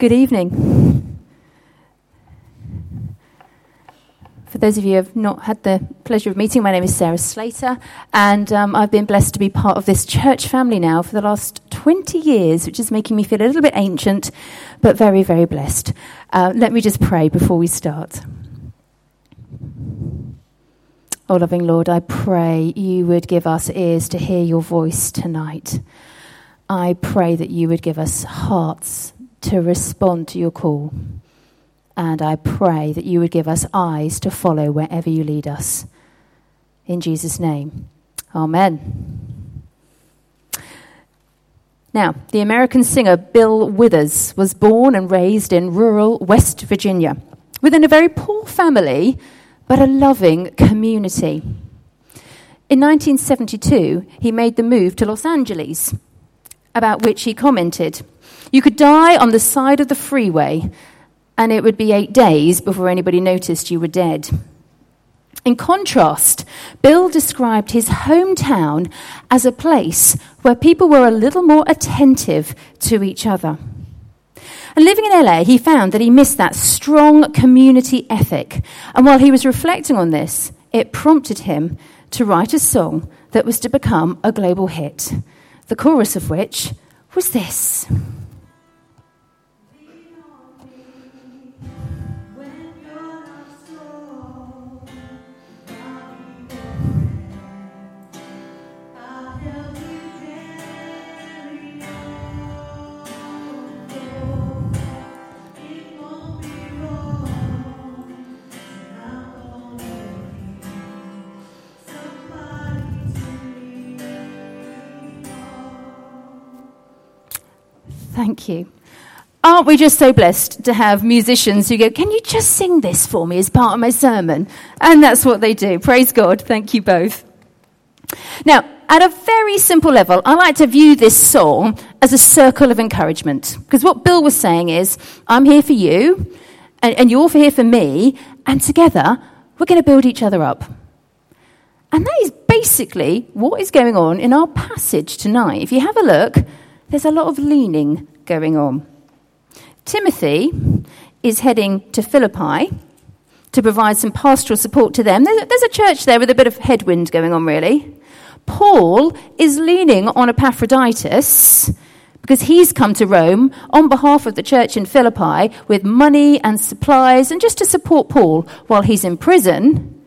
Good evening. For those of you who have not had the pleasure of meeting, my name is Sarah Slater, and um, I've been blessed to be part of this church family now for the last 20 years, which is making me feel a little bit ancient, but very, very blessed. Uh, let me just pray before we start. Oh, loving Lord, I pray you would give us ears to hear your voice tonight. I pray that you would give us hearts to respond to your call. And I pray that you would give us eyes to follow wherever you lead us. In Jesus' name, Amen. Now, the American singer Bill Withers was born and raised in rural West Virginia within a very poor family, but a loving community. In 1972, he made the move to Los Angeles, about which he commented you could die on the side of the freeway, and it would be eight days before anybody noticed you were dead. In contrast, Bill described his hometown as a place where people were a little more attentive to each other. And living in LA, he found that he missed that strong community ethic. And while he was reflecting on this, it prompted him to write a song that was to become a global hit, the chorus of which was this. Thank you. Aren't we just so blessed to have musicians who go, Can you just sing this for me as part of my sermon? And that's what they do. Praise God. Thank you both. Now, at a very simple level, I like to view this song as a circle of encouragement. Because what Bill was saying is, I'm here for you, and, and you're here for me, and together we're going to build each other up. And that is basically what is going on in our passage tonight. If you have a look, there's a lot of leaning going on. Timothy is heading to Philippi to provide some pastoral support to them. There's a church there with a bit of headwind going on, really. Paul is leaning on Epaphroditus because he's come to Rome on behalf of the church in Philippi with money and supplies and just to support Paul while he's in prison.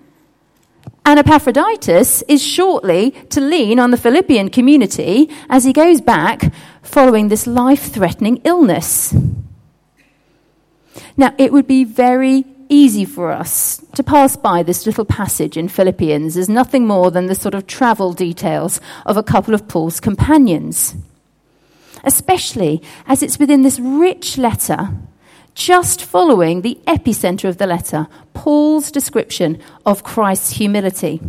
And Epaphroditus is shortly to lean on the Philippian community as he goes back following this life threatening illness. Now, it would be very easy for us to pass by this little passage in Philippians as nothing more than the sort of travel details of a couple of Paul's companions, especially as it's within this rich letter just following the epicenter of the letter, Paul's description of Christ's humility.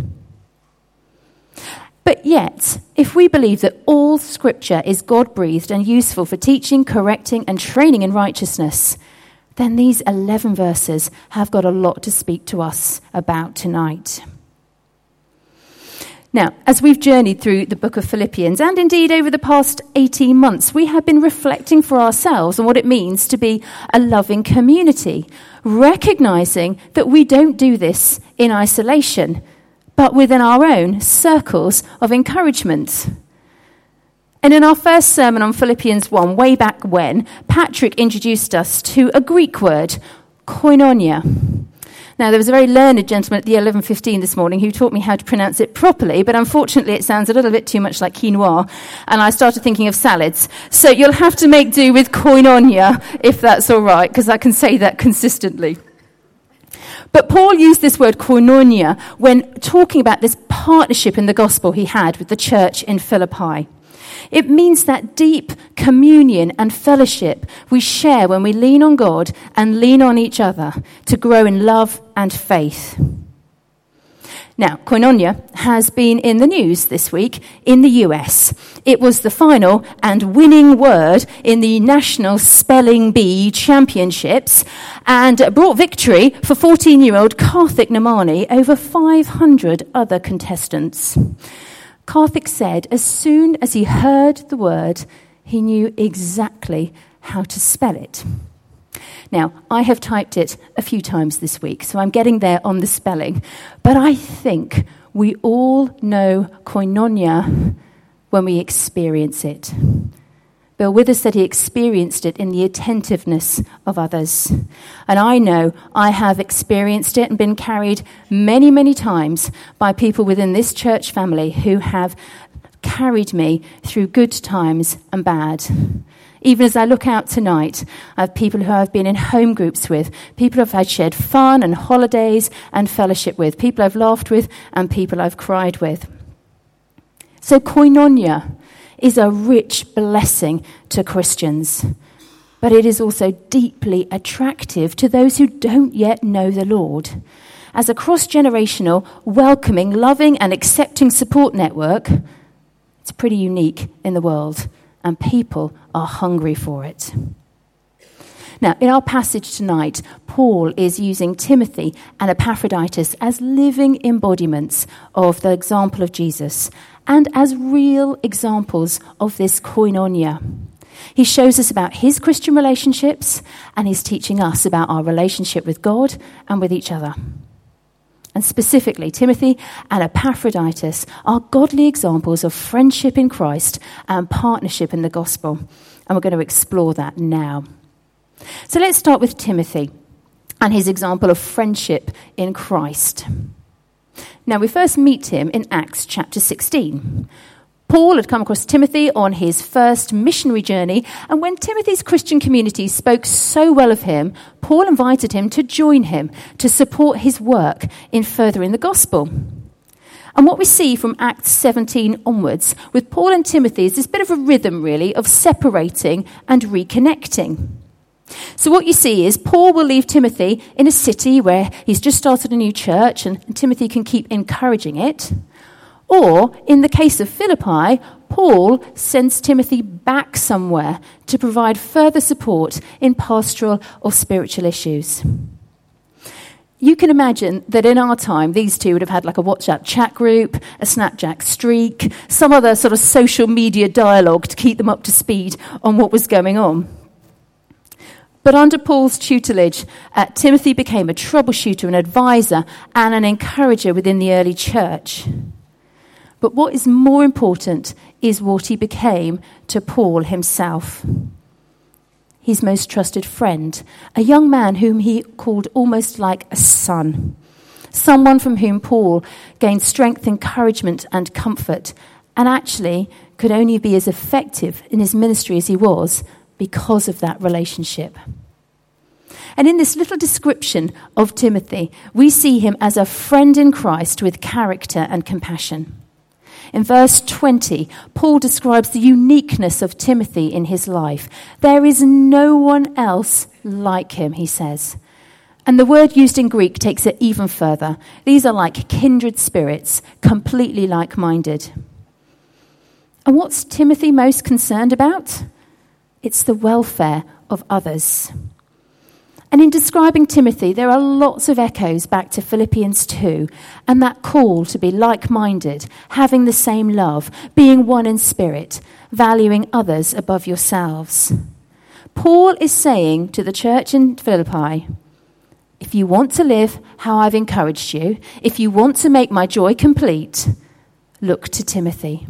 But yet, if we believe that all scripture is God breathed and useful for teaching, correcting, and training in righteousness, then these 11 verses have got a lot to speak to us about tonight. Now, as we've journeyed through the book of Philippians, and indeed over the past 18 months, we have been reflecting for ourselves on what it means to be a loving community, recognizing that we don't do this in isolation, but within our own circles of encouragement. And in our first sermon on Philippians 1, way back when, Patrick introduced us to a Greek word, koinonia. Now, there was a very learned gentleman at the 11.15 this morning who taught me how to pronounce it properly, but unfortunately it sounds a little bit too much like quinoa, and I started thinking of salads. So you'll have to make do with koinonia, if that's all right, because I can say that consistently. But Paul used this word koinonia when talking about this partnership in the gospel he had with the church in Philippi. It means that deep communion and fellowship we share when we lean on God and lean on each other to grow in love and faith. Now, koinonia has been in the news this week in the US. It was the final and winning word in the National Spelling Bee Championships and brought victory for 14 year old Karthik Nemmani over 500 other contestants. Karthik said as soon as he heard the word, he knew exactly how to spell it. Now, I have typed it a few times this week, so I'm getting there on the spelling. But I think we all know koinonia when we experience it. Bill Withers said he experienced it in the attentiveness of others. And I know I have experienced it and been carried many, many times by people within this church family who have carried me through good times and bad. Even as I look out tonight, I have people who I've been in home groups with, people I've had shared fun and holidays and fellowship with, people I've laughed with, and people I've cried with. So, koinonia is a rich blessing to Christians, but it is also deeply attractive to those who don't yet know the Lord. As a cross generational, welcoming, loving, and accepting support network, it's pretty unique in the world, and people are hungry for it. Now, in our passage tonight, Paul is using Timothy and Epaphroditus as living embodiments of the example of Jesus and as real examples of this koinonia. He shows us about his Christian relationships and he's teaching us about our relationship with God and with each other. And specifically, Timothy and Epaphroditus are godly examples of friendship in Christ and partnership in the gospel. And we're going to explore that now. So let's start with Timothy and his example of friendship in Christ. Now, we first meet him in Acts chapter 16. Paul had come across Timothy on his first missionary journey, and when Timothy's Christian community spoke so well of him, Paul invited him to join him to support his work in furthering the gospel. And what we see from Acts 17 onwards with Paul and Timothy is this bit of a rhythm, really, of separating and reconnecting. So, what you see is Paul will leave Timothy in a city where he's just started a new church and, Timothy can keep encouraging it. Or, in the case of Philippi, Paul sends Timothy back somewhere to provide further support in pastoral or spiritual issues. You can imagine that in our time, these two would have had like a WhatsApp chat group, a Snapchat streak, some other sort of social media dialogue to keep them up to speed on what was going on. But under Paul's tutelage, uh, Timothy became a troubleshooter, an advisor, and an encourager within the early church. But what is more important is what he became to Paul himself. His most trusted friend, a young man whom he called almost like a son, someone from whom Paul gained strength, encouragement, and comfort, and actually could only be as effective in his ministry as he was because of that relationship. And in this little description of Timothy, we see him as a friend in Christ with character and compassion. In verse 20, Paul describes the uniqueness of Timothy in his life. There is no one else like him, he says. And the word used in Greek takes it even further. These are like kindred spirits, completely like minded. And what's Timothy most concerned about? It's the welfare of others. And in describing Timothy, there are lots of echoes back to Philippians 2 and that call to be like minded, having the same love, being one in spirit, valuing others above yourselves. Paul is saying to the church in Philippi, if you want to live how I've encouraged you, if you want to make my joy complete, look to Timothy.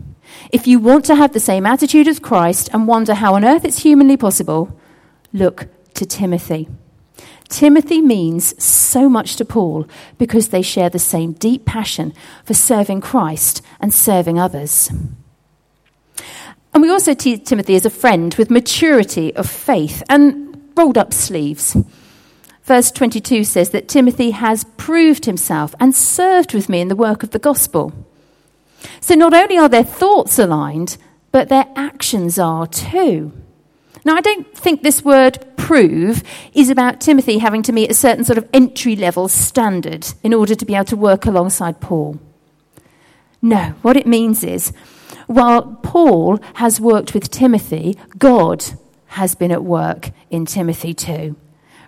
If you want to have the same attitude as Christ and wonder how on earth it's humanly possible, look to Timothy. Timothy means so much to Paul because they share the same deep passion for serving Christ and serving others. And we also see Timothy as a friend with maturity of faith and rolled up sleeves. Verse 22 says that Timothy has proved himself and served with me in the work of the gospel. So not only are their thoughts aligned, but their actions are too. Now, I don't think this word prove is about Timothy having to meet a certain sort of entry level standard in order to be able to work alongside Paul. No, what it means is while Paul has worked with Timothy, God has been at work in Timothy too,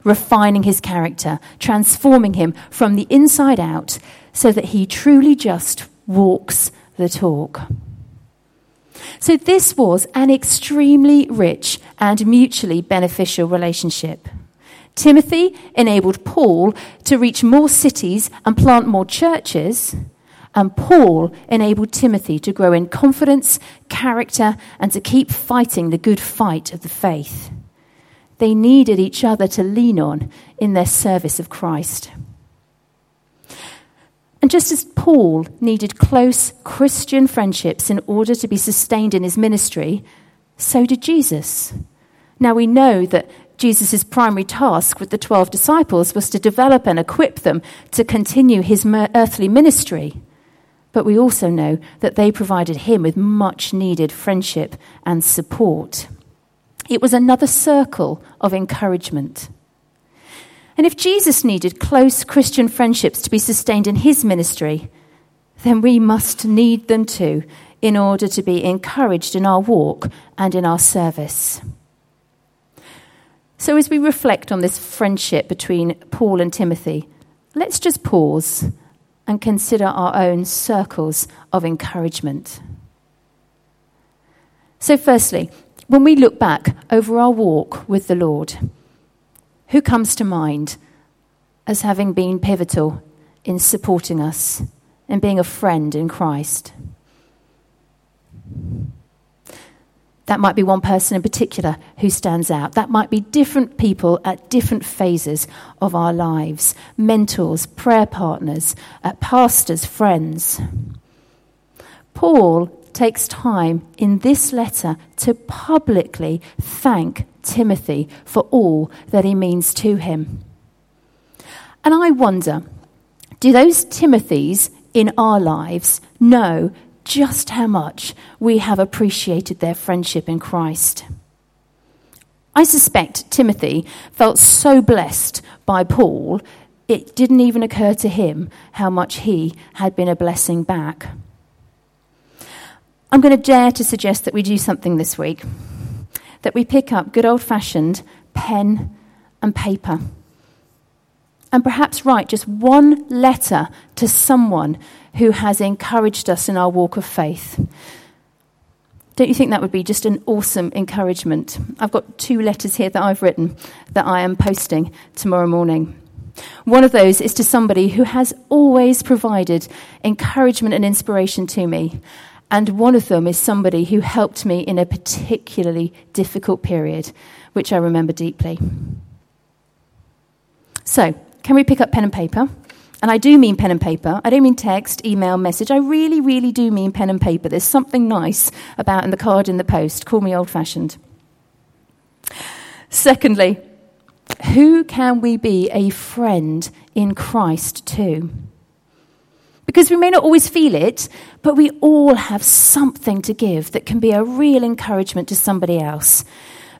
refining his character, transforming him from the inside out so that he truly just walks the talk. So, this was an extremely rich and mutually beneficial relationship. Timothy enabled Paul to reach more cities and plant more churches. And Paul enabled Timothy to grow in confidence, character, and to keep fighting the good fight of the faith. They needed each other to lean on in their service of Christ. And just as Paul needed close Christian friendships in order to be sustained in his ministry, so did Jesus. Now we know that Jesus' primary task with the 12 disciples was to develop and equip them to continue his earthly ministry. But we also know that they provided him with much needed friendship and support. It was another circle of encouragement. And if Jesus needed close Christian friendships to be sustained in his ministry, then we must need them too in order to be encouraged in our walk and in our service. So, as we reflect on this friendship between Paul and Timothy, let's just pause and consider our own circles of encouragement. So, firstly, when we look back over our walk with the Lord, who comes to mind as having been pivotal in supporting us and being a friend in Christ? That might be one person in particular who stands out. That might be different people at different phases of our lives mentors, prayer partners, uh, pastors, friends. Paul takes time in this letter to publicly thank Timothy for all that he means to him. And I wonder do those Timothys in our lives know just how much we have appreciated their friendship in Christ. I suspect Timothy felt so blessed by Paul, it didn't even occur to him how much he had been a blessing back. I'm going to dare to suggest that we do something this week, that we pick up good old fashioned pen and paper and perhaps write just one letter to someone who has encouraged us in our walk of faith. Don't you think that would be just an awesome encouragement? I've got two letters here that I've written that I am posting tomorrow morning. One of those is to somebody who has always provided encouragement and inspiration to me. And one of them is somebody who helped me in a particularly difficult period, which I remember deeply. So, can we pick up pen and paper? And I do mean pen and paper. I don't mean text, email, message. I really, really do mean pen and paper. There's something nice about in the card in the post. Call me old fashioned. Secondly, who can we be a friend in Christ to? Because we may not always feel it, but we all have something to give that can be a real encouragement to somebody else.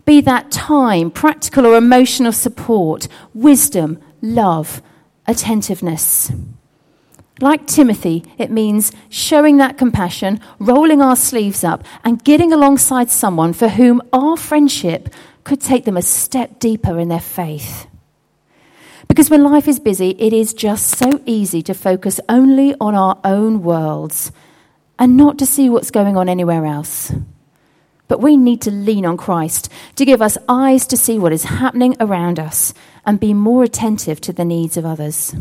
Be that time, practical or emotional support, wisdom, love, attentiveness. Like Timothy, it means showing that compassion, rolling our sleeves up, and getting alongside someone for whom our friendship could take them a step deeper in their faith. Because when life is busy, it is just so easy to focus only on our own worlds and not to see what's going on anywhere else. But we need to lean on Christ to give us eyes to see what is happening around us and be more attentive to the needs of others.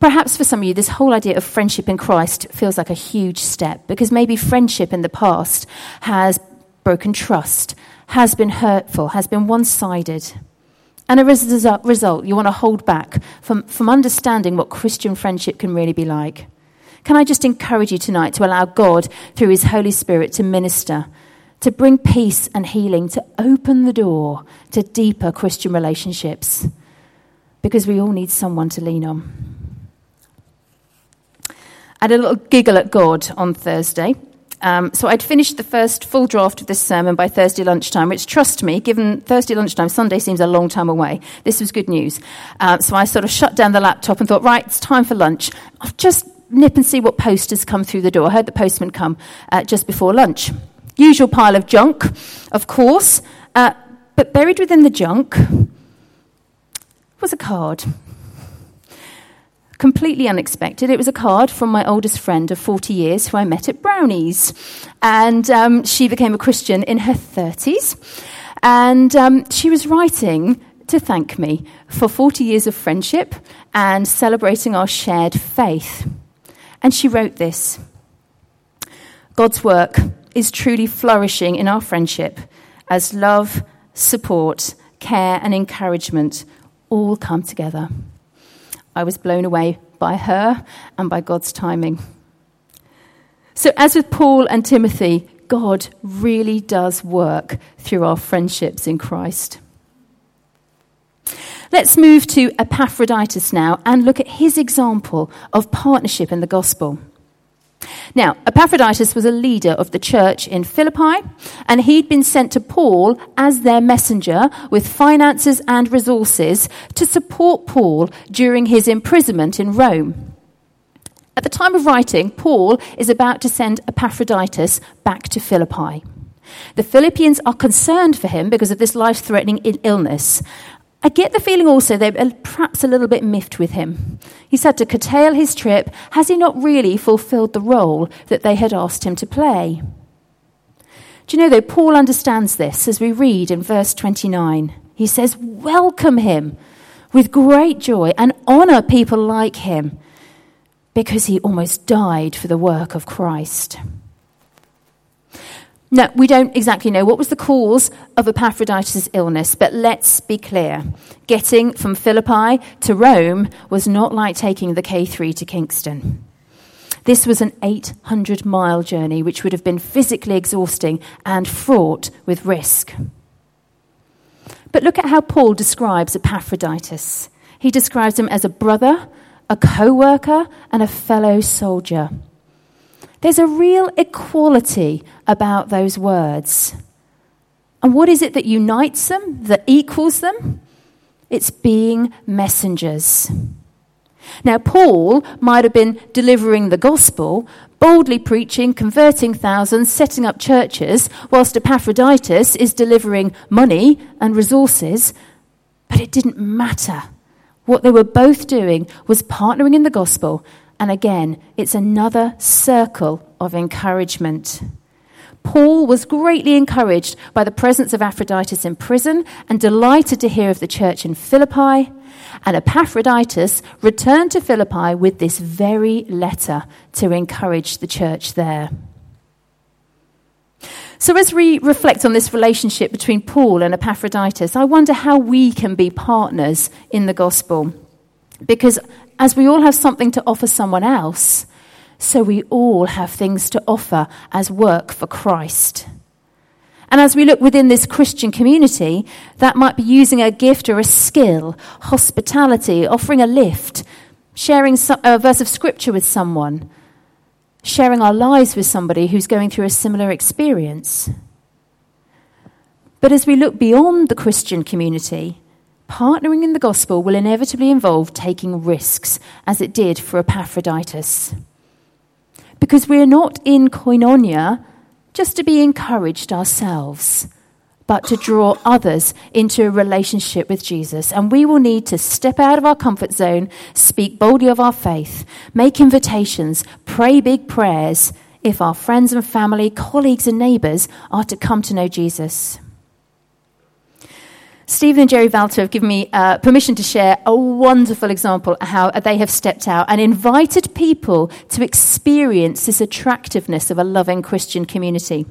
Perhaps for some of you, this whole idea of friendship in Christ feels like a huge step because maybe friendship in the past has broken trust, has been hurtful, has been one sided. And as a result, you want to hold back from, from understanding what Christian friendship can really be like. Can I just encourage you tonight to allow God, through His Holy Spirit, to minister, to bring peace and healing, to open the door to deeper Christian relationships? Because we all need someone to lean on. I had a little giggle at God on Thursday. Um, so I'd finished the first full draft of this sermon by Thursday lunchtime, which, trust me, given Thursday lunchtime, Sunday seems a long time away. This was good news. Uh, so I sort of shut down the laptop and thought, right, it's time for lunch. I've just nip and see what post has come through the door. I heard the postman come uh, just before lunch. Usual pile of junk, of course, uh, but buried within the junk was a card. Completely unexpected. It was a card from my oldest friend of 40 years who I met at Brownies. And um, she became a Christian in her 30s. And um, she was writing to thank me for 40 years of friendship and celebrating our shared faith. And she wrote this God's work is truly flourishing in our friendship as love, support, care, and encouragement all come together. I was blown away by her and by God's timing. So, as with Paul and Timothy, God really does work through our friendships in Christ. Let's move to Epaphroditus now and look at his example of partnership in the gospel. Now, Epaphroditus was a leader of the church in Philippi, and he'd been sent to Paul as their messenger with finances and resources to support Paul during his imprisonment in Rome. At the time of writing, Paul is about to send Epaphroditus back to Philippi. The Philippians are concerned for him because of this life threatening illness, I get the feeling also they're perhaps a little bit miffed with him. He's had to curtail his trip. Has he not really fulfilled the role that they had asked him to play? Do you know, though, Paul understands this as we read in verse 29. He says, Welcome him with great joy and honor people like him because he almost died for the work of Christ. Now, we don't exactly know what was the cause of Epaphroditus' illness, but let's be clear. Getting from Philippi to Rome was not like taking the K3 to Kingston. This was an 800 mile journey, which would have been physically exhausting and fraught with risk. But look at how Paul describes Epaphroditus. He describes him as a brother, a co worker, and a fellow soldier. There's a real equality about those words. And what is it that unites them, that equals them? It's being messengers. Now, Paul might have been delivering the gospel, boldly preaching, converting thousands, setting up churches, whilst Epaphroditus is delivering money and resources, but it didn't matter. What they were both doing was partnering in the gospel and again, it's another circle of encouragement. Paul was greatly encouraged by the presence of Epaphroditus in prison and delighted to hear of the church in Philippi. And Epaphroditus returned to Philippi with this very letter to encourage the church there. So, as we reflect on this relationship between Paul and Epaphroditus, I wonder how we can be partners in the gospel. Because as we all have something to offer someone else, so we all have things to offer as work for Christ. And as we look within this Christian community, that might be using a gift or a skill, hospitality, offering a lift, sharing a verse of scripture with someone, sharing our lives with somebody who's going through a similar experience. But as we look beyond the Christian community, partnering in the gospel will inevitably involve taking risks, as it did for Epaphroditus. Because we're not in koinonia just to be encouraged ourselves, but to draw others into a relationship with Jesus. And we will need to step out of our comfort zone, speak boldly of our faith, make invitations, pray big prayers if our friends and family, colleagues and neighbours are to come to know Jesus. Stephen and Jerry Valter have given me uh, permission to share a wonderful example of how they have stepped out and invited people to experience this attractiveness of a loving Christian community.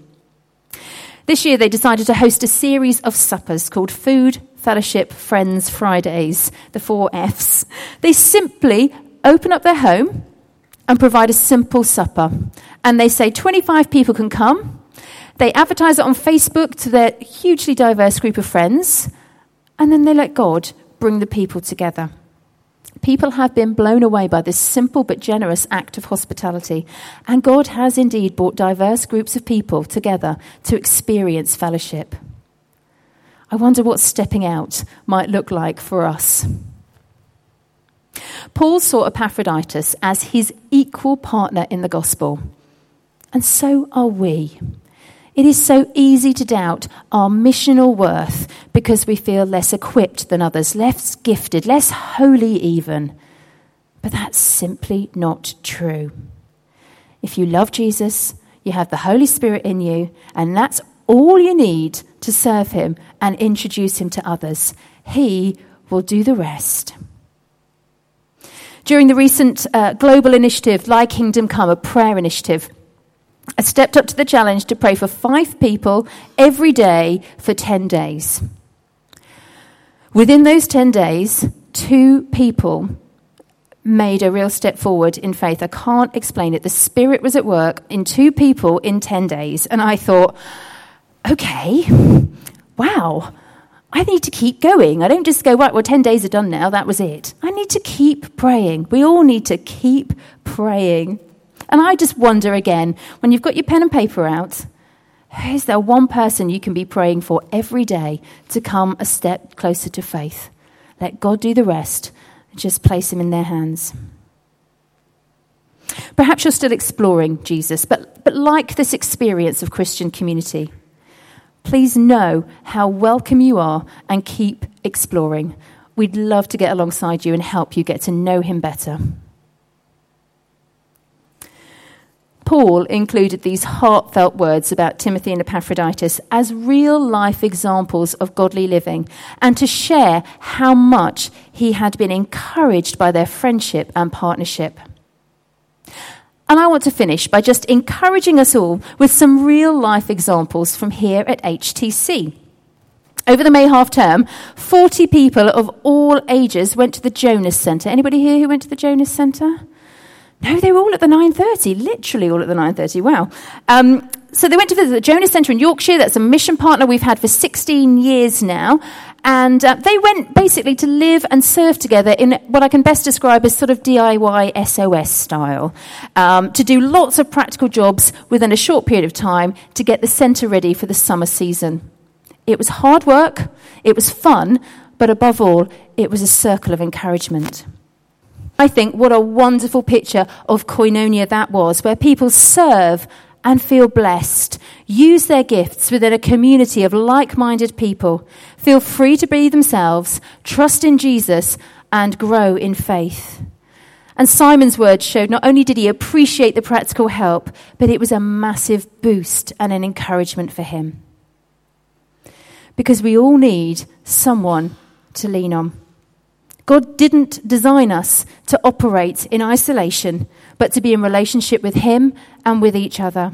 This year, they decided to host a series of suppers called Food, Fellowship, Friends Fridays, the four F's. They simply open up their home and provide a simple supper. And they say 25 people can come. They advertise it on Facebook to their hugely diverse group of friends and then they let God bring the people together. People have been blown away by this simple but generous act of hospitality, and God has indeed brought diverse groups of people together to experience fellowship. I wonder what stepping out might look like for us. Paul saw Epaphroditus as his equal partner in the gospel, and so are we. It is so easy to doubt our missional worth because we feel less equipped than others, less gifted, less holy, even. But that's simply not true. If you love Jesus, you have the Holy Spirit in you, and that's all you need to serve Him and introduce Him to others. He will do the rest. During the recent uh, global initiative, Thy Kingdom Come, a prayer initiative, I stepped up to the challenge to pray for five people every day for 10 days. Within those 10 days, two people made a real step forward in faith. I can't explain it. The Spirit was at work in two people in 10 days. And I thought, okay, wow, I need to keep going. I don't just go, right, well, 10 days are done now. That was it. I need to keep praying. We all need to keep praying. And I just wonder again, when you've got your pen and paper out, is there one person you can be praying for every day to come a step closer to faith? Let God do the rest just place him in their hands. Perhaps you're still exploring Jesus, but, but like this experience of Christian community, please know how welcome you are and keep exploring. We'd love to get alongside you and help you get to know him better. Paul included these heartfelt words about Timothy and Epaphroditus as real life examples of godly living and to share how much he had been encouraged by their friendship and partnership. And I want to finish by just encouraging us all with some real life examples from here at HTC. Over the May half term, 40 people of all ages went to the Jonas Centre. Anybody here who went to the Jonas Centre? No, they were all at the 9.30, literally all at the 9.30. Wow. Um, so they went to visit the Jonas Centre in Yorkshire. That's a mission partner we've had for 16 years now. And uh, they went basically to live and serve together in what I can best describe as sort of DIY SOS style, um, to do lots of practical jobs within a short period of time to get the centre ready for the summer season. It was hard work, it was fun, but above all, it was a circle of encouragement. I think what a wonderful picture of koinonia that was, where people serve and feel blessed, use their gifts within a community of like minded people, feel free to be themselves, trust in Jesus, and grow in faith. And Simon's words showed not only did he appreciate the practical help, but it was a massive boost and an encouragement for him. Because we all need someone to lean on. God didn't design us to operate in isolation, but to be in relationship with Him and with each other.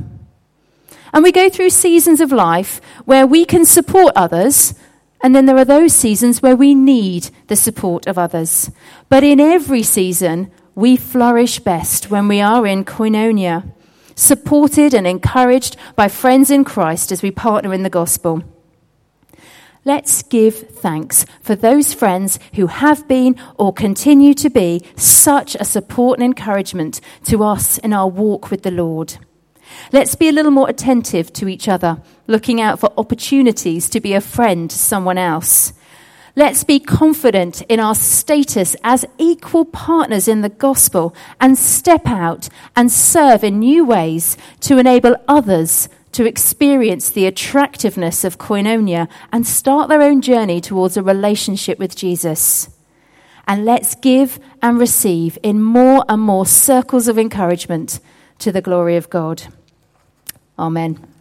And we go through seasons of life where we can support others, and then there are those seasons where we need the support of others. But in every season, we flourish best when we are in koinonia, supported and encouraged by friends in Christ as we partner in the gospel. Let's give thanks for those friends who have been or continue to be such a support and encouragement to us in our walk with the Lord. Let's be a little more attentive to each other, looking out for opportunities to be a friend to someone else. Let's be confident in our status as equal partners in the gospel and step out and serve in new ways to enable others to experience the attractiveness of koinonia and start their own journey towards a relationship with Jesus. And let's give and receive in more and more circles of encouragement to the glory of God. Amen.